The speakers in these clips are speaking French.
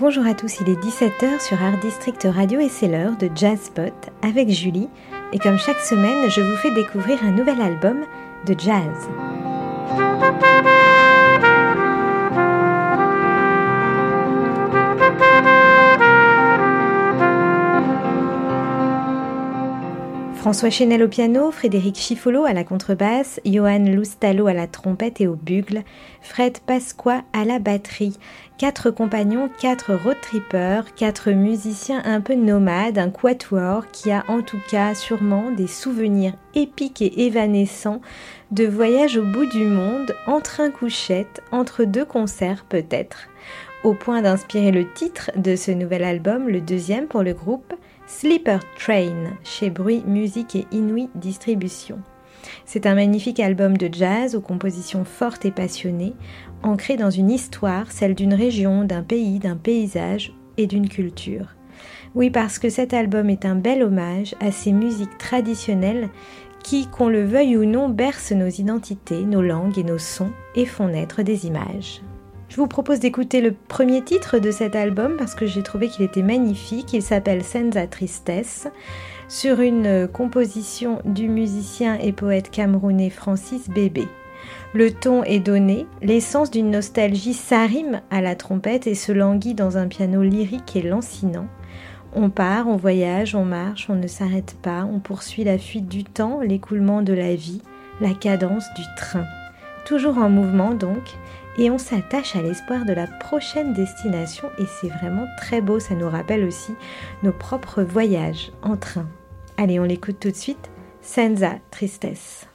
Bonjour à tous, il est 17h sur Art District Radio et c'est l'heure de Jazzpot avec Julie. Et comme chaque semaine, je vous fais découvrir un nouvel album de jazz. François Chenel au piano, Frédéric Chifolo à la contrebasse, Johan Loustalo à la trompette et au bugle, Fred Pasqua à la batterie. Quatre compagnons, quatre road trippers, quatre musiciens un peu nomades, un quatuor qui a en tout cas sûrement des souvenirs épiques et évanescents de voyages au bout du monde, entre un couchette, entre deux concerts peut-être, au point d'inspirer le titre de ce nouvel album, le deuxième pour le groupe, Sleeper Train chez Bruit Musique et Inuit Distribution. C'est un magnifique album de jazz aux compositions fortes et passionnées, ancré dans une histoire, celle d'une région, d'un pays, d'un paysage et d'une culture. Oui, parce que cet album est un bel hommage à ces musiques traditionnelles qui, qu'on le veuille ou non, bercent nos identités, nos langues et nos sons et font naître des images. Je vous propose d'écouter le premier titre de cet album parce que j'ai trouvé qu'il était magnifique. Il s'appelle Senza Tristesse sur une composition du musicien et poète camerounais Francis Bébé. Le ton est donné, l'essence d'une nostalgie s'arrime à la trompette et se languit dans un piano lyrique et lancinant. On part, on voyage, on marche, on ne s'arrête pas, on poursuit la fuite du temps, l'écoulement de la vie, la cadence du train. Toujours en mouvement donc, et on s'attache à l'espoir de la prochaine destination et c'est vraiment très beau, ça nous rappelle aussi nos propres voyages en train. Allez, on l'écoute tout de suite, Senza Tristesse.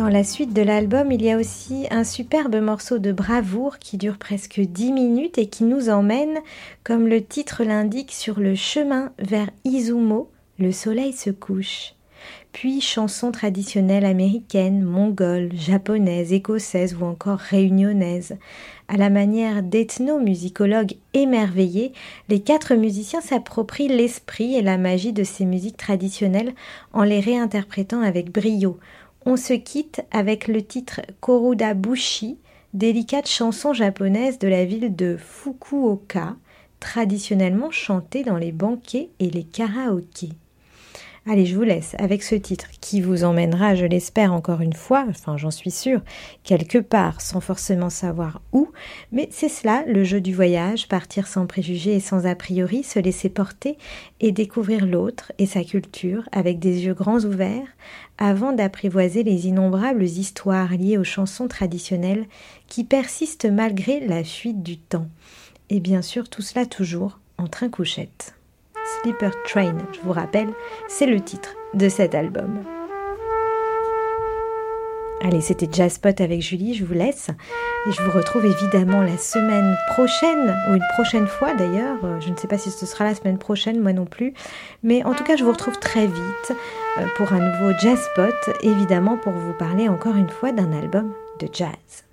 Dans la suite de l'album, il y a aussi un superbe morceau de bravoure qui dure presque 10 minutes et qui nous emmène, comme le titre l'indique, sur le chemin vers Izumo, le soleil se couche. Puis chansons traditionnelles américaines, mongoles, japonaises, écossaises ou encore réunionnaises. À la manière d'ethnomusicologues émerveillés, les quatre musiciens s'approprient l'esprit et la magie de ces musiques traditionnelles en les réinterprétant avec brio. On se quitte avec le titre Koruda Bushi, délicate chanson japonaise de la ville de Fukuoka, traditionnellement chantée dans les banquets et les karaokés. Allez, je vous laisse avec ce titre qui vous emmènera, je l'espère encore une fois, enfin j'en suis sûre, quelque part sans forcément savoir où, mais c'est cela le jeu du voyage, partir sans préjugés et sans a priori, se laisser porter et découvrir l'autre et sa culture avec des yeux grands ouverts avant d'apprivoiser les innombrables histoires liées aux chansons traditionnelles qui persistent malgré la fuite du temps. Et bien sûr tout cela toujours en train couchette. Sleeper Train, je vous rappelle, c'est le titre de cet album. Allez, c'était Jazzpot avec Julie, je vous laisse. Et je vous retrouve évidemment la semaine prochaine, ou une prochaine fois d'ailleurs. Je ne sais pas si ce sera la semaine prochaine, moi non plus. Mais en tout cas, je vous retrouve très vite euh, pour un nouveau Jazzpot, évidemment pour vous parler encore une fois d'un album de jazz.